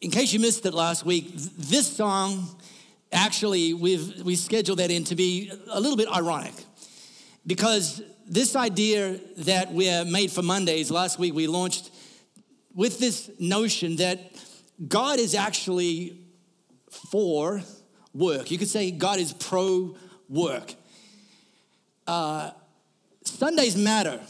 in case you missed it last week, this song actually we've we scheduled that in to be a little bit ironic because this idea that we're made for Mondays, last week we launched with this notion that God is actually for work. You could say God is pro work. Uh, Sundays matter.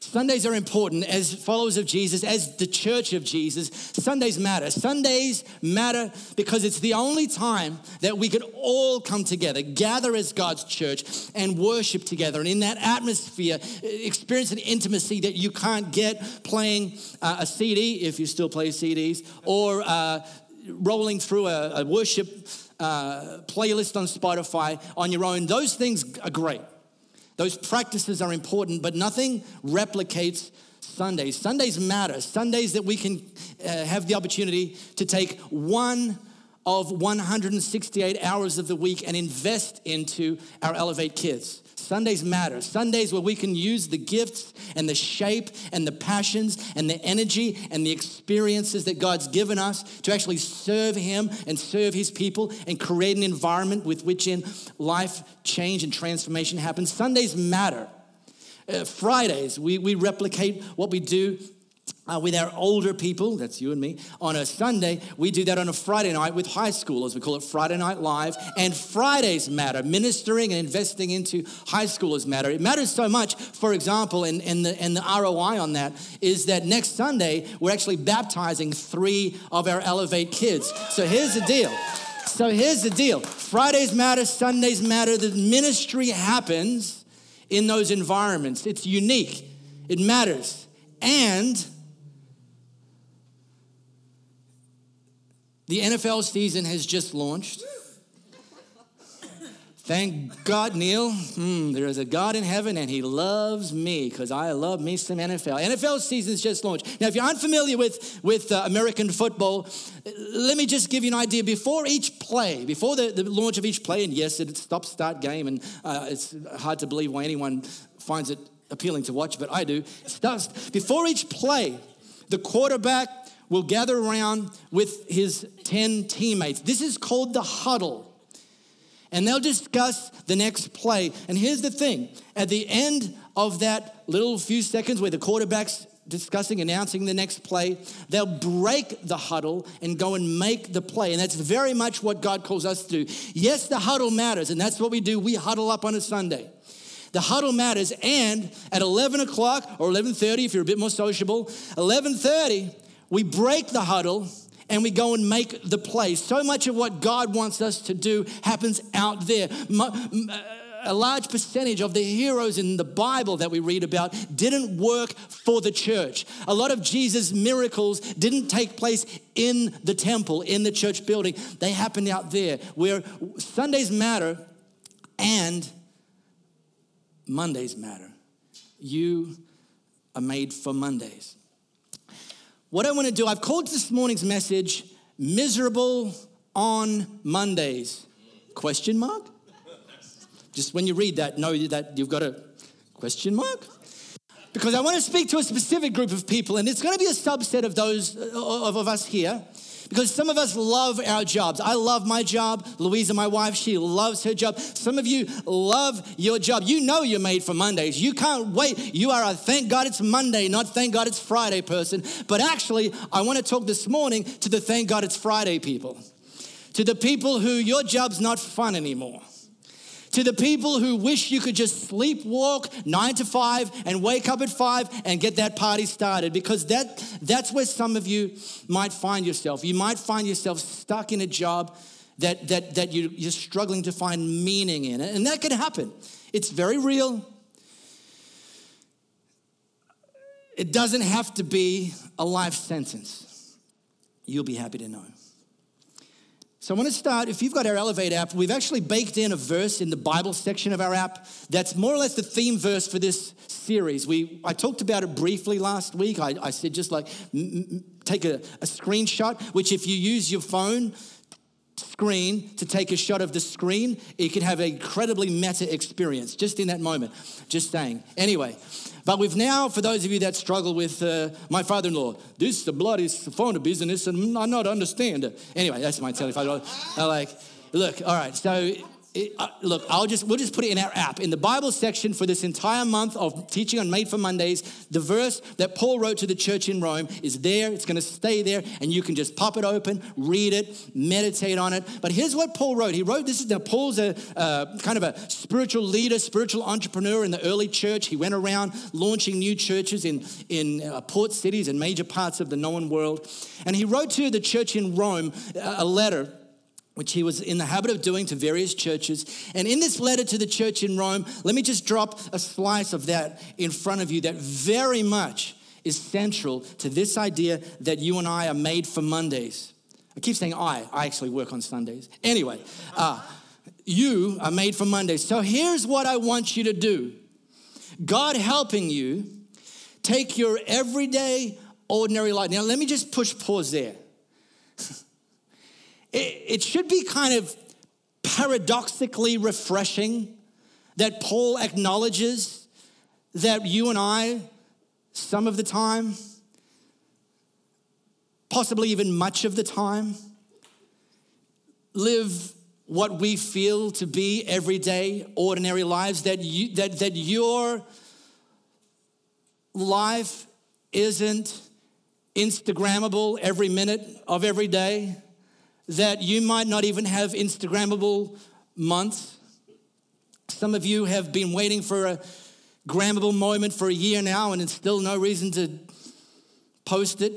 Sundays are important as followers of Jesus, as the church of Jesus. Sundays matter. Sundays matter because it's the only time that we can all come together, gather as God's church, and worship together. And in that atmosphere, experience an intimacy that you can't get playing uh, a CD, if you still play CDs, or uh, rolling through a, a worship uh, playlist on Spotify on your own. Those things are great. Those practices are important, but nothing replicates Sundays. Sundays matter. Sundays that we can uh, have the opportunity to take one of 168 hours of the week and invest into our Elevate kids. Sundays matter. Sundays where we can use the gifts and the shape and the passions and the energy and the experiences that God's given us to actually serve Him and serve His people and create an environment with which in life change and transformation happens. Sundays matter. Uh, Fridays, we, we replicate what we do uh, with our older people, that's you and me, on a Sunday. We do that on a Friday night with high schoolers. We call it Friday Night Live. And Fridays matter. Ministering and investing into high schoolers matter. It matters so much, for example, and, and, the, and the ROI on that is that next Sunday, we're actually baptizing three of our Elevate kids. So here's the deal. So here's the deal Fridays matter, Sundays matter. The ministry happens in those environments. It's unique, it matters. And The NFL season has just launched. Thank God, Neil. Hmm, there is a God in heaven and he loves me because I love me some NFL. NFL season's just launched. Now, if you're unfamiliar with, with uh, American football, let me just give you an idea. Before each play, before the, the launch of each play, and yes, it's stop start game, and uh, it's hard to believe why anyone finds it appealing to watch, but I do. It starts, before each play, the quarterback will gather around with his 10 teammates. This is called the huddle. And they'll discuss the next play. And here's the thing at the end of that little few seconds where the quarterback's discussing, announcing the next play, they'll break the huddle and go and make the play. And that's very much what God calls us to do. Yes, the huddle matters, and that's what we do. We huddle up on a Sunday. The huddle matters, and at 11 o'clock or 11.30, if you're a bit more sociable, 11.30, we break the huddle and we go and make the play. So much of what God wants us to do happens out there. A large percentage of the heroes in the Bible that we read about didn't work for the church. A lot of Jesus' miracles didn't take place in the temple, in the church building. They happened out there where Sundays matter and Mondays matter. You are made for Mondays. What I want to do, I've called this morning's message Miserable on Mondays. Question mark? Just when you read that, know that you've got a question mark? Because I want to speak to a specific group of people, and it's going to be a subset of those of, of us here because some of us love our jobs. I love my job. Louisa, my wife, she loves her job. Some of you love your job. You know you're made for Mondays. You can't wait. You are a thank God it's Monday, not thank God it's Friday person. But actually, I want to talk this morning to the thank God it's Friday people, to the people who your job's not fun anymore to the people who wish you could just sleepwalk nine to five and wake up at five and get that party started because that, that's where some of you might find yourself. You might find yourself stuck in a job that, that, that you, you're struggling to find meaning in. And that can happen. It's very real. It doesn't have to be a life sentence. You'll be happy to know. So I want to start, if you've got our Elevate app, we've actually baked in a verse in the Bible section of our app that's more or less the theme verse for this series. We, I talked about it briefly last week. I, I said just like take a, a screenshot, which if you use your phone screen to take a shot of the screen, it can have an incredibly meta experience just in that moment. Just saying. Anyway, But we've now, for those of you that struggle with uh, my father in law, this the blood is bloody phone business, and I not understand. it. Anyway, that's my $75. I like, look, all right, so it, uh, look, I'll just we'll just put it in our app in the Bible section for this entire month of teaching on Made for Mondays. The verse that Paul wrote to the church in Rome is there. It's going to stay there, and you can just pop it open, read it, meditate on it. But here's what Paul wrote. He wrote this is now Paul's a uh, kind of a spiritual leader, spiritual entrepreneur in the early church. He went around launching new churches in in uh, port cities and major parts of the known world, and he wrote to the church in Rome a letter which he was in the habit of doing to various churches. And in this letter to the church in Rome, let me just drop a slice of that in front of you that very much is central to this idea that you and I are made for Mondays. I keep saying I, I actually work on Sundays. Anyway, uh, you are made for Mondays. So here's what I want you to do God helping you take your everyday, ordinary life. Now, let me just push pause there. it should be kind of paradoxically refreshing that Paul acknowledges that you and I, some of the time, possibly even much of the time, live what we feel to be everyday, ordinary lives, that, you, that, that your life isn't Instagrammable every minute of every day that you might not even have Instagrammable months. Some of you have been waiting for a grammable moment for a year now, and it's still no reason to post it.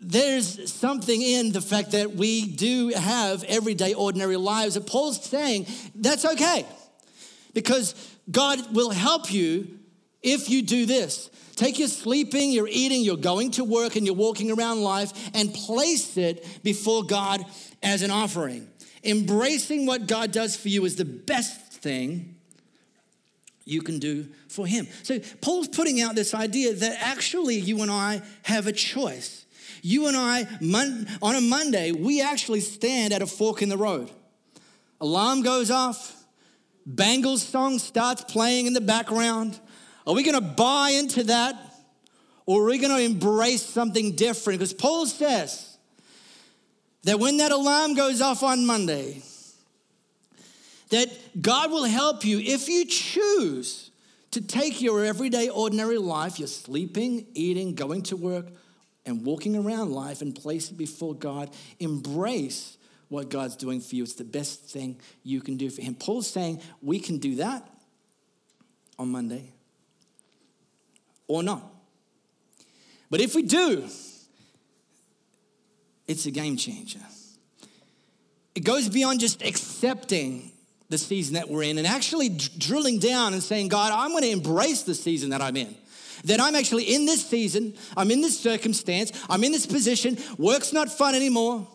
There's something in the fact that we do have everyday, ordinary lives that Paul's saying that's okay because God will help you if you do this. Take your sleeping, your eating, your going to work, and your walking around life and place it before God as an offering. Embracing what God does for you is the best thing you can do for Him. So, Paul's putting out this idea that actually you and I have a choice. You and I, on a Monday, we actually stand at a fork in the road. Alarm goes off, Bangles song starts playing in the background. Are we going to buy into that or are we going to embrace something different? Because Paul says that when that alarm goes off on Monday, that God will help you if you choose to take your everyday, ordinary life, your sleeping, eating, going to work, and walking around life and place it before God. Embrace what God's doing for you. It's the best thing you can do for Him. Paul's saying we can do that on Monday or not. But if we do, it's a game changer. It goes beyond just accepting the season that we're in and actually drilling down and saying, God, I'm going to embrace the season that I'm in. That I'm actually in this season, I'm in this circumstance, I'm in this position. Work's not fun anymore.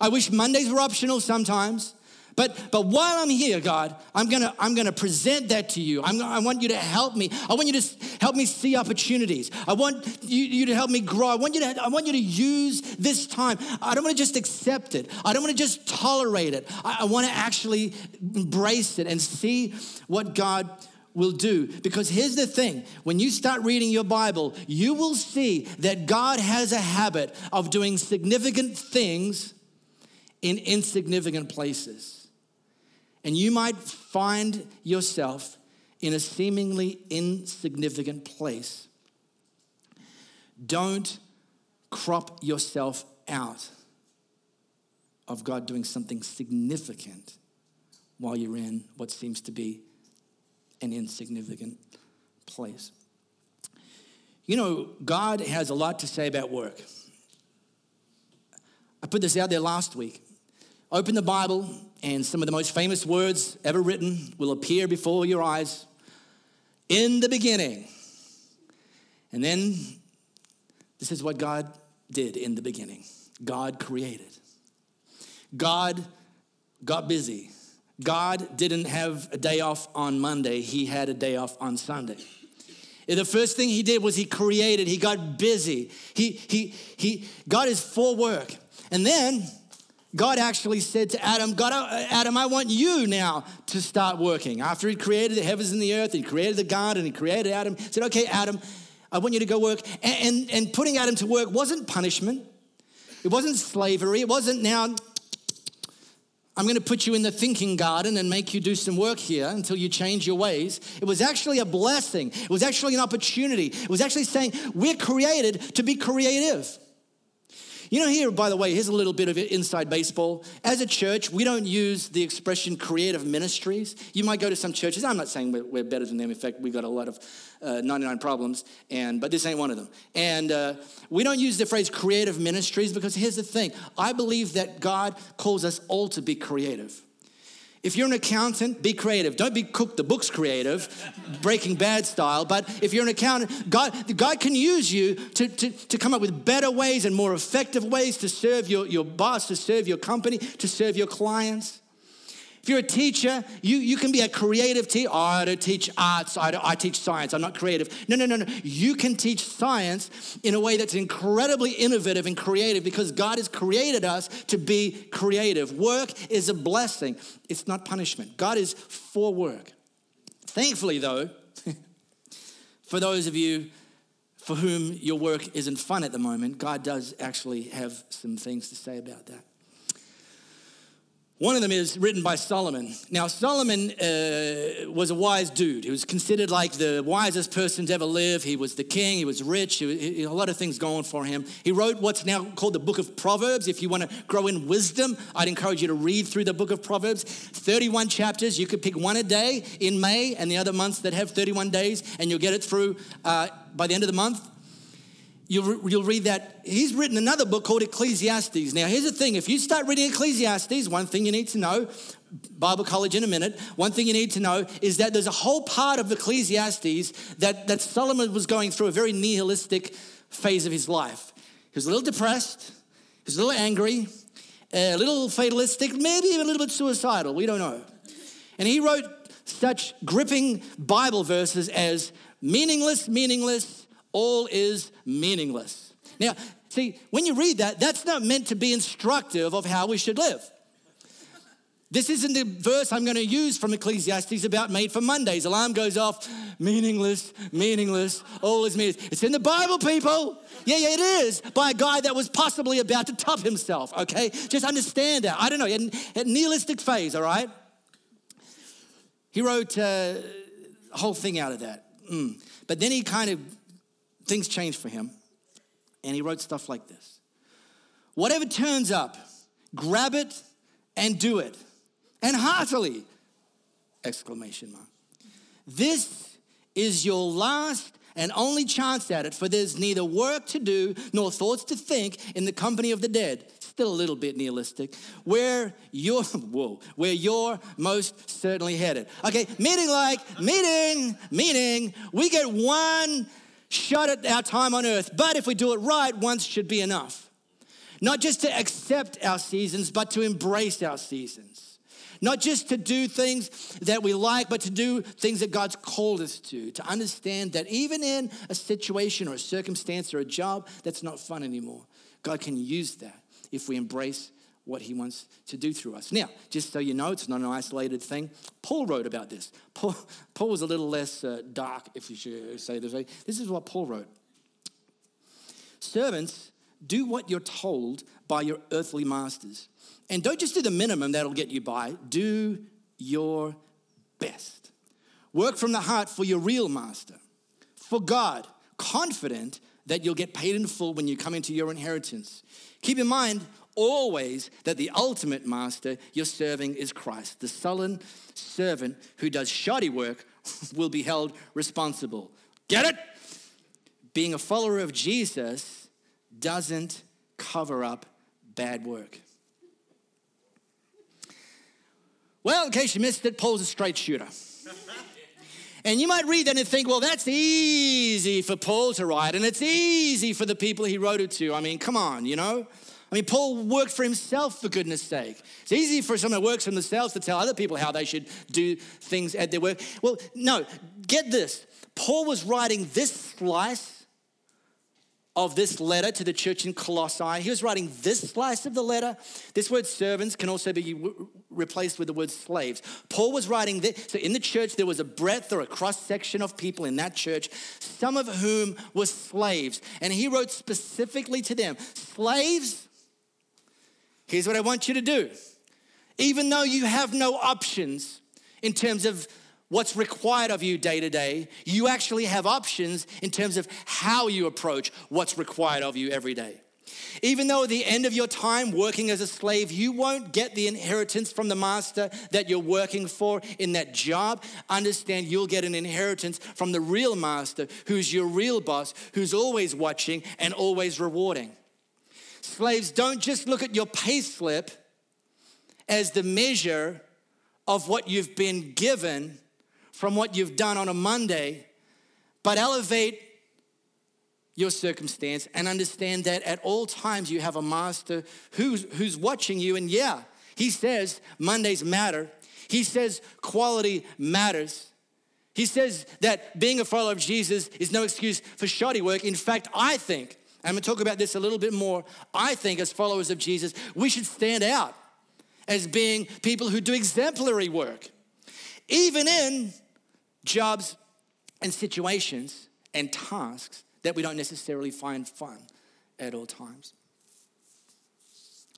I wish Mondays were optional sometimes. But, but while I'm here, God, I'm gonna, I'm gonna present that to you. I'm, I want you to help me. I want you to help me see opportunities. I want you, you to help me grow. I want you to, I want you to use this time. I don't wanna just accept it. I don't wanna just tolerate it. I, I wanna actually embrace it and see what God will do. Because here's the thing when you start reading your Bible, you will see that God has a habit of doing significant things in insignificant places. And you might find yourself in a seemingly insignificant place. Don't crop yourself out of God doing something significant while you're in what seems to be an insignificant place. You know, God has a lot to say about work. I put this out there last week. Open the Bible, and some of the most famous words ever written will appear before your eyes. In the beginning. And then this is what God did in the beginning God created. God got busy. God didn't have a day off on Monday, He had a day off on Sunday. The first thing He did was He created, He got busy. He, he, he, God is for work. And then God actually said to Adam, God, uh, Adam, I want you now to start working. After he created the heavens and the earth, he created the garden, he created Adam, he said, okay, Adam, I want you to go work. And, and, and putting Adam to work wasn't punishment. It wasn't slavery. It wasn't now, I'm going to put you in the thinking garden and make you do some work here until you change your ways. It was actually a blessing. It was actually an opportunity. It was actually saying, we're created to be creative. You know, here, by the way, here's a little bit of inside baseball. As a church, we don't use the expression creative ministries. You might go to some churches. I'm not saying we're, better than them. In fact, we've got a lot of uh, 99 problems, and but this ain't one of them. And uh, we don't use the phrase creative ministries because here's the thing I believe that God calls us all to be creative. If you're an accountant, be creative. Don't be cook the books creative, breaking bad style. But if you're an accountant, God, God can use you to, to, to come up with better ways and more effective ways to serve your, your boss, to serve your company, to serve your clients. If you're a teacher, you, you can be a creative teacher. Oh, I don't teach arts, I, I teach science, I'm not creative. No, no, no, no. You can teach science in a way that's incredibly innovative and creative because God has created us to be creative. Work is a blessing, it's not punishment. God is for work. Thankfully, though, for those of you for whom your work isn't fun at the moment, God does actually have some things to say about that. One of them is written by Solomon. Now, Solomon uh, was a wise dude. He was considered like the wisest person to ever live. He was the king, he was rich, he, he, a lot of things going for him. He wrote what's now called the book of Proverbs. If you want to grow in wisdom, I'd encourage you to read through the book of Proverbs. 31 chapters. You could pick one a day in May and the other months that have 31 days, and you'll get it through uh, by the end of the month you'll, you'll read that he's written another book called Ecclesiastes. Now, here's the thing if you start reading Ecclesiastes, one thing you need to know, Bible college in a minute, one thing you need to know is that there's a whole part of Ecclesiastes that, that Solomon was going through a very nihilistic phase of his life. He was a little depressed, he was a little angry, a little fatalistic, maybe even a little bit suicidal, we don't know. And he wrote such gripping Bible verses as meaningless, meaningless, all is meaningless. Now, see, when you read that, that's not meant to be instructive of how we should live. This isn't the verse I'm going to use from Ecclesiastes about made for Mondays. Alarm goes off, meaningless, meaningless, all is meaningless. It's in the Bible, people. Yeah, yeah, it is by a guy that was possibly about to top himself, okay? Just understand that. I don't know, a nihilistic phase, all right? He wrote uh, a whole thing out of that. Mm. But then he kind of things changed for him. And he wrote stuff like this Whatever turns up, grab it and do it. And heartily! Exclamation mark. This is your last and only chance at it, for there's neither work to do nor thoughts to think in the company of the dead. Still a little bit nihilistic. Where you're, whoa, where you're most certainly headed. Okay, meeting like, meeting, meeting. We get one shot at our time on earth. But if we do it right, once should be enough. Not just to accept our seasons, but to embrace our seasons. Not just to do things that we like, but to do things that God's called us to. To understand that even in a situation or a circumstance or a job that's not fun anymore, God can use that if we embrace what he wants to do through us. Now, just so you know, it's not an isolated thing. Paul wrote about this. Paul, Paul was a little less uh, dark, if you should say this way. This is what Paul wrote Servants, do what you're told by your earthly masters. And don't just do the minimum that'll get you by, do your best. Work from the heart for your real master, for God, confident that you'll get paid in full when you come into your inheritance. Keep in mind, always that the ultimate master you're serving is Christ. The sullen servant who does shoddy work will be held responsible. Get it? Being a follower of Jesus doesn't cover up bad work. Well, in case you missed it, Paul's a straight shooter. And you might read that and think, well, that's easy for Paul to write, and it's easy for the people he wrote it to. I mean, come on, you know? I mean, Paul worked for himself, for goodness sake. It's easy for someone who works for themselves to tell other people how they should do things at their work. Well, no, get this. Paul was writing this slice of this letter to the church in Colossae. He was writing this slice of the letter. This word servants can also be replaced with the word slaves. Paul was writing this. So in the church, there was a breadth or a cross section of people in that church, some of whom were slaves. And he wrote specifically to them Slaves, here's what I want you to do. Even though you have no options in terms of what's required of you day to day, you actually have options in terms of how you approach what's required of you every day. Even though at the end of your time working as a slave, you won't get the inheritance from the master that you're working for in that job, understand you'll get an inheritance from the real master who's your real boss, who's always watching and always rewarding. Slaves, don't just look at your pay slip as the measure of what you've been given from what you've done on a Monday, but elevate your circumstance and understand that at all times you have a master who's, who's watching you. And yeah, he says Mondays matter. He says quality matters. He says that being a follower of Jesus is no excuse for shoddy work. In fact, I think, I'm gonna talk about this a little bit more. I think, as followers of Jesus, we should stand out as being people who do exemplary work, even in jobs and situations and tasks that we don't necessarily find fun at all times.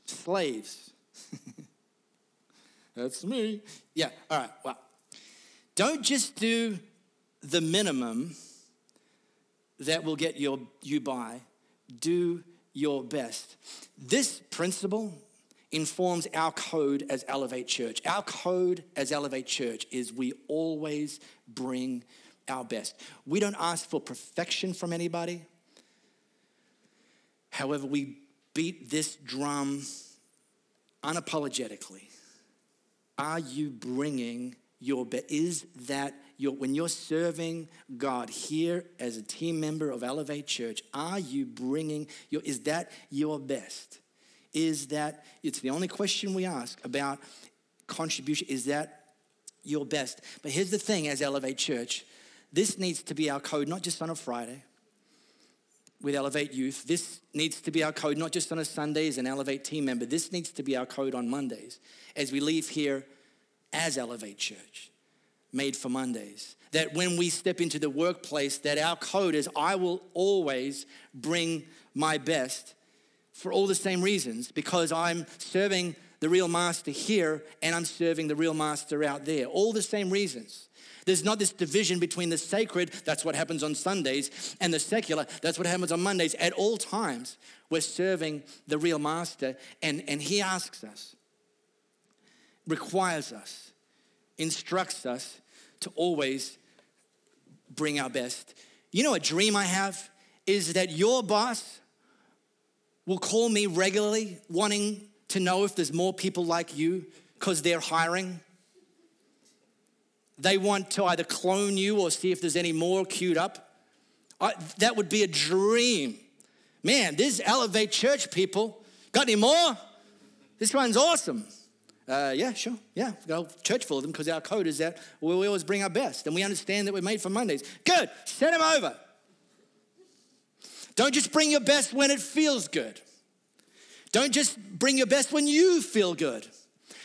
Slaves. That's me. Yeah, all right, well, don't just do the minimum that will get your, you by, do your best. This principle informs our code as Elevate Church. Our code as Elevate Church is we always bring our best. We don't ask for perfection from anybody. However, we beat this drum unapologetically. Are you bringing your best? Is that your, when you're serving God here as a team member of Elevate Church, are you bringing your, is that your best? is that it's the only question we ask about contribution is that your best. But here's the thing as Elevate Church, this needs to be our code not just on a Friday with Elevate Youth. This needs to be our code not just on a Sunday as an Elevate team member. This needs to be our code on Mondays as we leave here as Elevate Church, made for Mondays. That when we step into the workplace, that our code is I will always bring my best for all the same reasons because I'm serving the real master here and I'm serving the real master out there. All the same reasons. There's not this division between the sacred, that's what happens on Sundays, and the secular, that's what happens on Mondays. At all times, we're serving the real master, and, and he asks us, requires us, instructs us to always bring our best. You know, a dream I have is that your boss will call me regularly wanting to know if there's more people like you because they're hiring. They want to either clone you or see if there's any more queued up. I, that would be a dream. Man, this Elevate Church people, got any more? This one's awesome. Uh, yeah, sure. Yeah, we've got a church full of them because our code is that we always bring our best and we understand that we're made for Mondays. Good, send them over. Don't just bring your best when it feels good. Don't just bring your best when you feel good.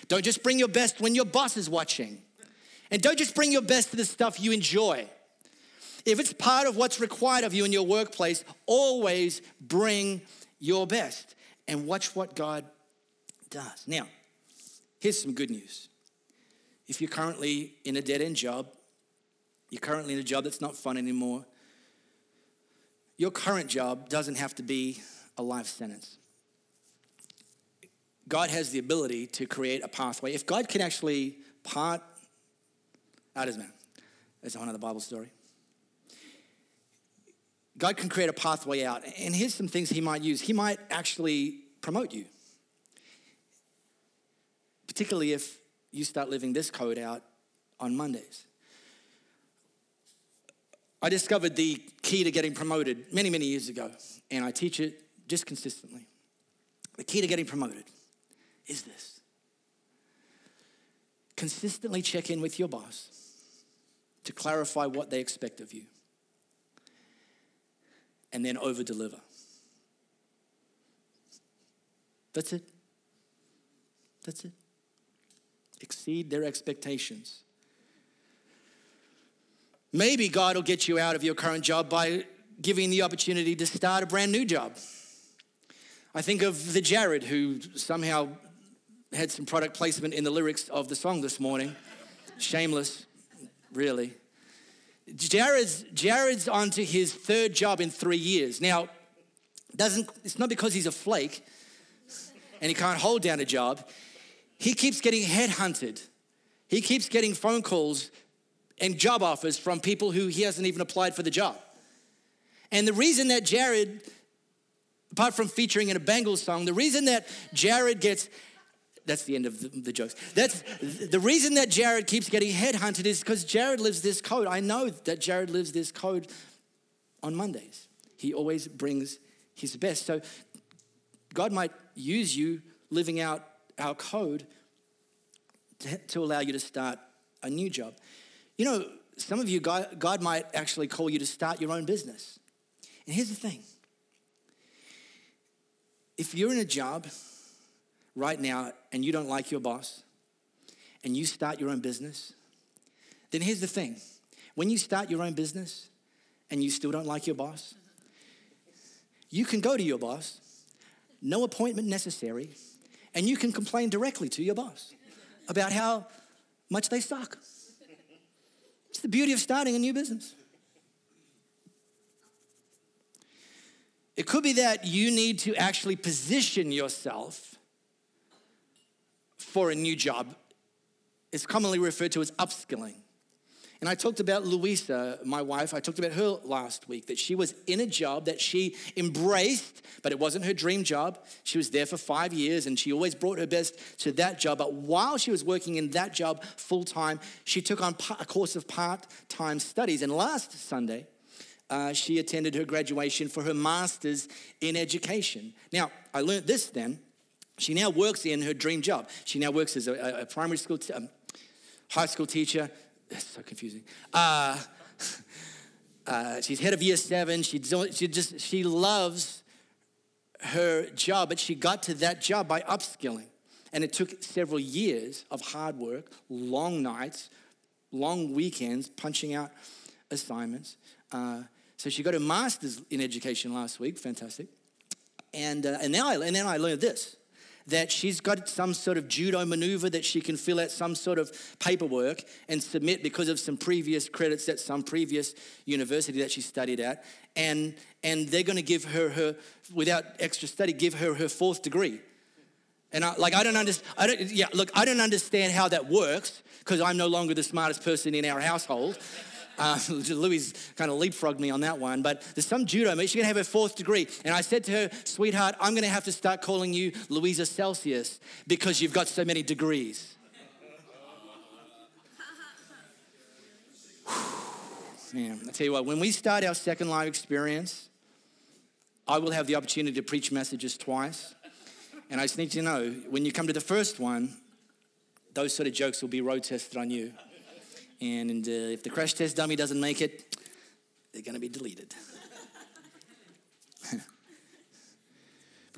Don't just bring your best when your boss is watching. And don't just bring your best to the stuff you enjoy. If it's part of what's required of you in your workplace, always bring your best and watch what God does. Now, here's some good news. If you're currently in a dead end job, you're currently in a job that's not fun anymore, your current job doesn't have to be a life sentence. God has the ability to create a pathway. If God can actually part, that is man. That's another Bible story. God can create a pathway out. And here's some things he might use. He might actually promote you. Particularly if you start living this code out on Mondays. I discovered the key to getting promoted many, many years ago, and I teach it just consistently. The key to getting promoted is this consistently check in with your boss to clarify what they expect of you, and then over deliver. That's it. That's it. Exceed their expectations. Maybe God will get you out of your current job by giving the opportunity to start a brand new job. I think of the Jared who somehow had some product placement in the lyrics of the song this morning. Shameless, really. Jared's, Jared's onto his third job in three years. Now, doesn't, it's not because he's a flake and he can't hold down a job. He keeps getting headhunted. He keeps getting phone calls and job offers from people who he hasn't even applied for the job. And the reason that Jared, apart from featuring in a Bangles song, the reason that Jared gets that's the end of the, the, jokes. That's the reason that Jared keeps getting headhunted is because Jared lives this code. I know that Jared lives this code on Mondays. He always brings his best. So God might use you living out our code to, to allow you to start a new job. You know, some of you, God, God might actually call you to start your own business. And here's the thing if you're in a job right now and you don't like your boss and you start your own business, then here's the thing when you start your own business and you still don't like your boss, you can go to your boss, no appointment necessary, and you can complain directly to your boss about how much they suck. It's the beauty of starting a new business. It could be that you need to actually position yourself for a new job. It's commonly referred to as upskilling. And I talked about Louisa, my wife, I talked about her last week, that she was in a job that she embraced, but it wasn't her dream job. She was there for five years and she always brought her best to that job. But while she was working in that job full time, she took on a course of part time studies. And last Sunday, uh, she attended her graduation for her master's in education. Now, I learned this then. She now works in her dream job. She now works as a, a primary school, t- um, high school teacher that's so confusing. Uh, uh, she's head of year seven. She, she just she loves her job, but she got to that job by upskilling. And it took several years of hard work, long nights, long weekends, punching out assignments. Uh, so she got a master's in education last week, fantastic. And, uh, and, now I, and then I learned this that she's got some sort of judo maneuver that she can fill out some sort of paperwork and submit because of some previous credits at some previous university that she studied at. And, and they're going to give her her, without extra study, give her her fourth degree. And I, like, I don't understand, I don't, yeah, look, I don't understand how that works because I'm no longer the smartest person in our household. Uh, Louis kind of leapfrogged me on that one, but there's some judo mate. She's gonna have her fourth degree. And I said to her, sweetheart, I'm gonna have to start calling you Louisa Celsius because you've got so many degrees. Man, I tell you what, when we start our second life experience, I will have the opportunity to preach messages twice. And I just need you to know when you come to the first one, those sort of jokes will be road tested on you. And, uh, if the crash test dummy doesn't make it, they're going to be deleted.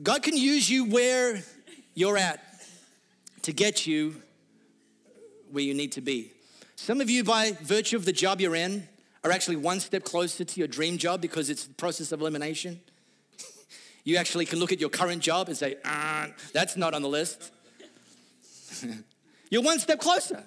God can use you where you're at to get you where you need to be. Some of you, by virtue of the job you're in, are actually one step closer to your dream job because it's the process of elimination. you actually can look at your current job and say, ah, that's not on the list. you're one step closer.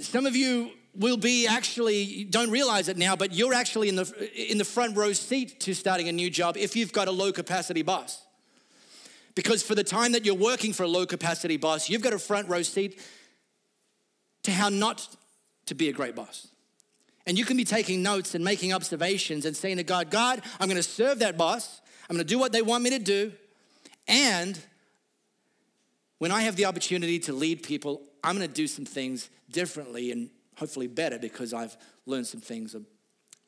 Some of you will be actually don't realize it now but you're actually in the in the front row seat to starting a new job if you've got a low capacity boss. Because for the time that you're working for a low capacity boss you've got a front row seat to how not to be a great boss. And you can be taking notes and making observations and saying to god god i'm going to serve that boss. I'm going to do what they want me to do. And when i have the opportunity to lead people i'm going to do some things differently and hopefully better because I've learned some things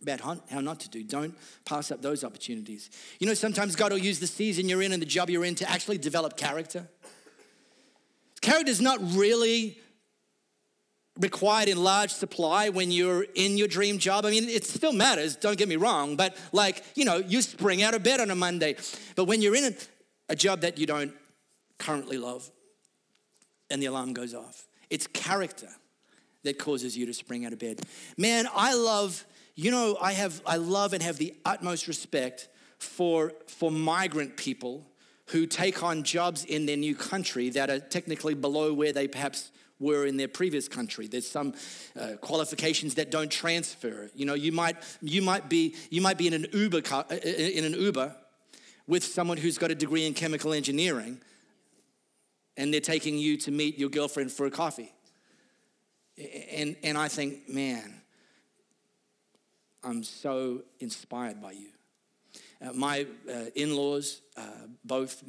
about how not to do. Don't pass up those opportunities. You know, sometimes God will use the season you're in and the job you're in to actually develop character. Character is not really required in large supply when you're in your dream job. I mean, it still matters, don't get me wrong, but like, you know, you spring out of bed on a Monday. But when you're in a, a job that you don't currently love and the alarm goes off, it's character that causes you to spring out of bed. Man, I love, you know, I have I love and have the utmost respect for for migrant people who take on jobs in their new country that are technically below where they perhaps were in their previous country. There's some uh, qualifications that don't transfer. You know, you might you might be you might be in an Uber car, uh, uh, in an Uber with someone who's got a degree in chemical engineering, and they're taking you to meet your girlfriend for a coffee. And and I think, man, I'm so inspired by you. Uh, my uh, in-laws, uh, both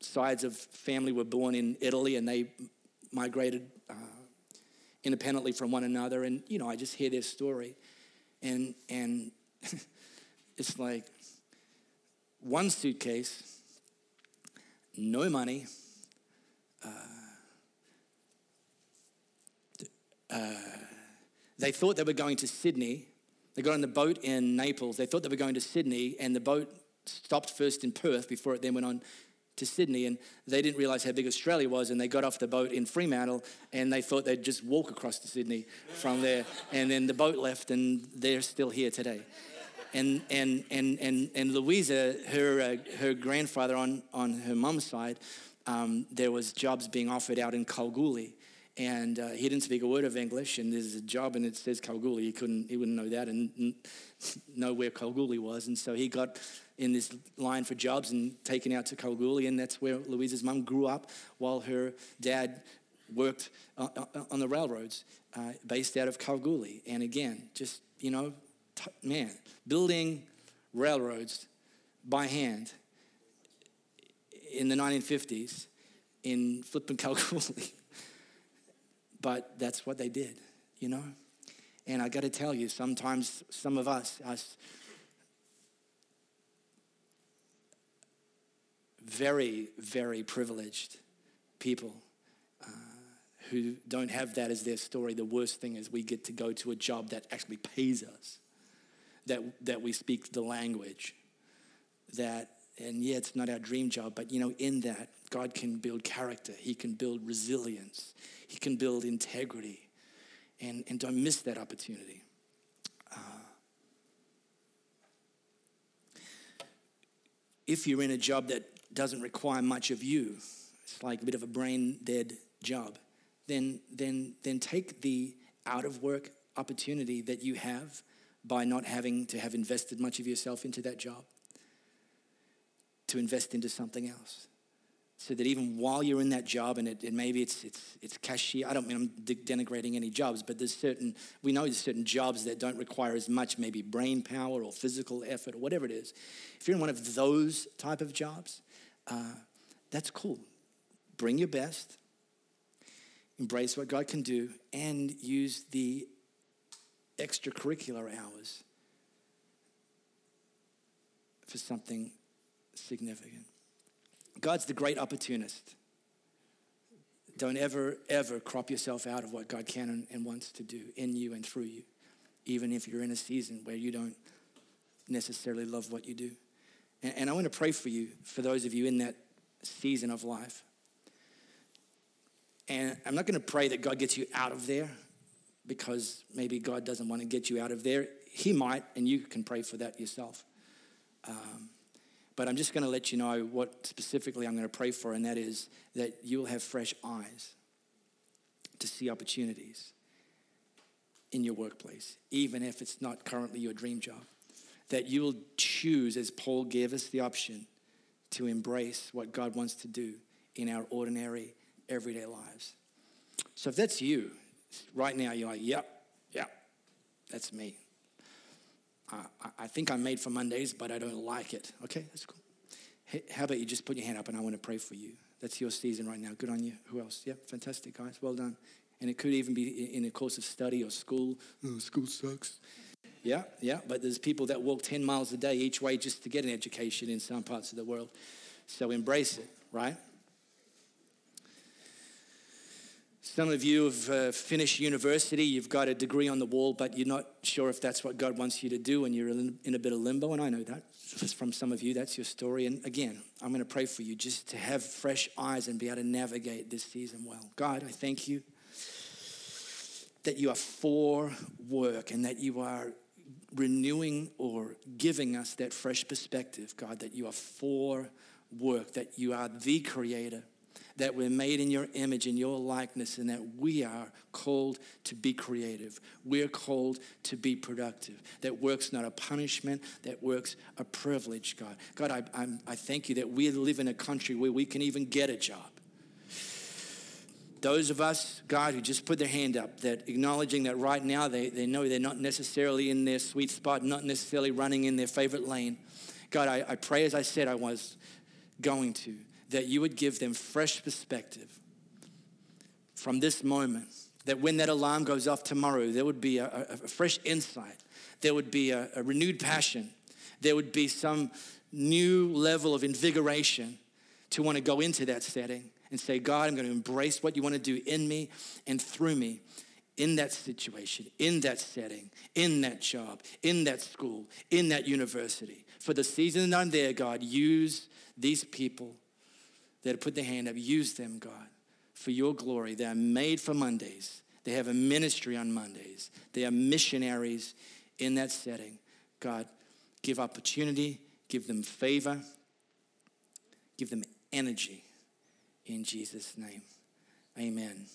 sides of family were born in Italy, and they migrated uh, independently from one another. And, you know, I just hear their story. And, and it's like one suitcase, no money, uh, they thought they were going to Sydney. They got on the boat in Naples. They thought they were going to Sydney, and the boat stopped first in Perth before it then went on to Sydney, and they didn't realize how big Australia was, and they got off the boat in Fremantle, and they thought they'd just walk across to Sydney from there, and then the boat left, and they're still here today. And and and and and Louisa, her uh, her grandfather on on her mum's side, um, there was jobs being offered out in Kalgoorlie, and uh, he didn't speak a word of English, and there's a job and it says Kalgoorlie. He couldn't, he wouldn't know that and know where Kalgoorlie was, and so he got in this line for jobs and taken out to Kalgoorlie, and that's where Louisa's mum grew up while her dad worked on the railroads, uh, based out of Kalgoorlie. And again, just you know, man, building railroads by hand in the 1950s in flipping Kalgoorlie but that's what they did, you know? And I got to tell you, sometimes some of us, us very, very privileged people uh, who don't have that as their story. The worst thing is we get to go to a job that actually pays us, that, that we speak the language, that, and yeah, it's not our dream job, but you know, in that, God can build character, He can build resilience, He can build integrity. And, and don't miss that opportunity. Uh, if you're in a job that doesn't require much of you, it's like a bit of a brain dead job, then, then, then take the out of work opportunity that you have by not having to have invested much of yourself into that job to invest into something else. So that even while you're in that job and, it, maybe it's, it's, it's cashier i don't mean i'm denigrating any jobs but there's certain we know there's certain jobs that don't require as much maybe brain power or physical effort or whatever it is. If you're in one of those type of jobs uh, that's cool. Bring your best embrace what god can do and use the extracurricular hours for something significant God's the great opportunist. Don't ever, ever crop yourself out of what God can and, wants to do in you and through you, even if you're in a season where you don't necessarily love what you do. And, and I want to pray for you, for those of you in that season of life. And I'm not going to pray that God gets you out of there because maybe God doesn't want to get you out of there. He might, and you can pray for that yourself. Um, but I'm just going to let you know what specifically I'm going to pray for, and that is that you'll have fresh eyes to see opportunities in your workplace, even if it's not currently your dream job. That you will choose, as Paul gave us the option, to embrace what God wants to do in our ordinary, everyday lives. So if that's you, right now you're like, yep, yep, that's me. I, think I'm made for Mondays, but I don't like it. Okay, that's cool. Hey, how about you just put your hand up and I want to pray for you? That's your season right now. Good on you. Who else? Yeah, fantastic, guys. Well done. And it could even be in a course of study or school. Oh, school sucks. Yeah, yeah, but there's people that walk 10 miles a day each way just to get an education in some parts of the world. So embrace it, right? Some of you have uh, finished university, you've got a degree on the wall, but you're not sure if that's what God wants you to do, and you're in, a bit of limbo. And I know that from some of you, that's your story. And again, I'm going to pray for you just to have fresh eyes and be able to navigate this season well. God, I thank you that you are for work and that you are renewing or giving us that fresh perspective, God, that you are for work, that you are the creator, that we're made in your image, in your likeness, and that we are called to be creative. We're called to be productive. That work's not a punishment, that work's a privilege, God. God, I, I'm, I thank you that we live in a country where we can even get a job. Those of us, God, who just put their hand up, that acknowledging that right now they, they know they're not necessarily in their sweet spot, not necessarily running in their favorite lane. God, I, I pray as I said I was going to, that you would give them fresh perspective from this moment. That when that alarm goes off tomorrow, there would be a, a, fresh insight, there would be a, a renewed passion, there would be some new level of invigoration to want to go into that setting and say, God, I'm going to embrace what you want to do in me and through me in that situation, in that setting, in that job, in that school, in that university. For the season that I'm there, God, use these people that have put their hand up, use them, God, for your glory. They are made for Mondays. They have a ministry on Mondays. They are missionaries in that setting. God, give opportunity, give them favor, give them energy in Jesus' name. Amen.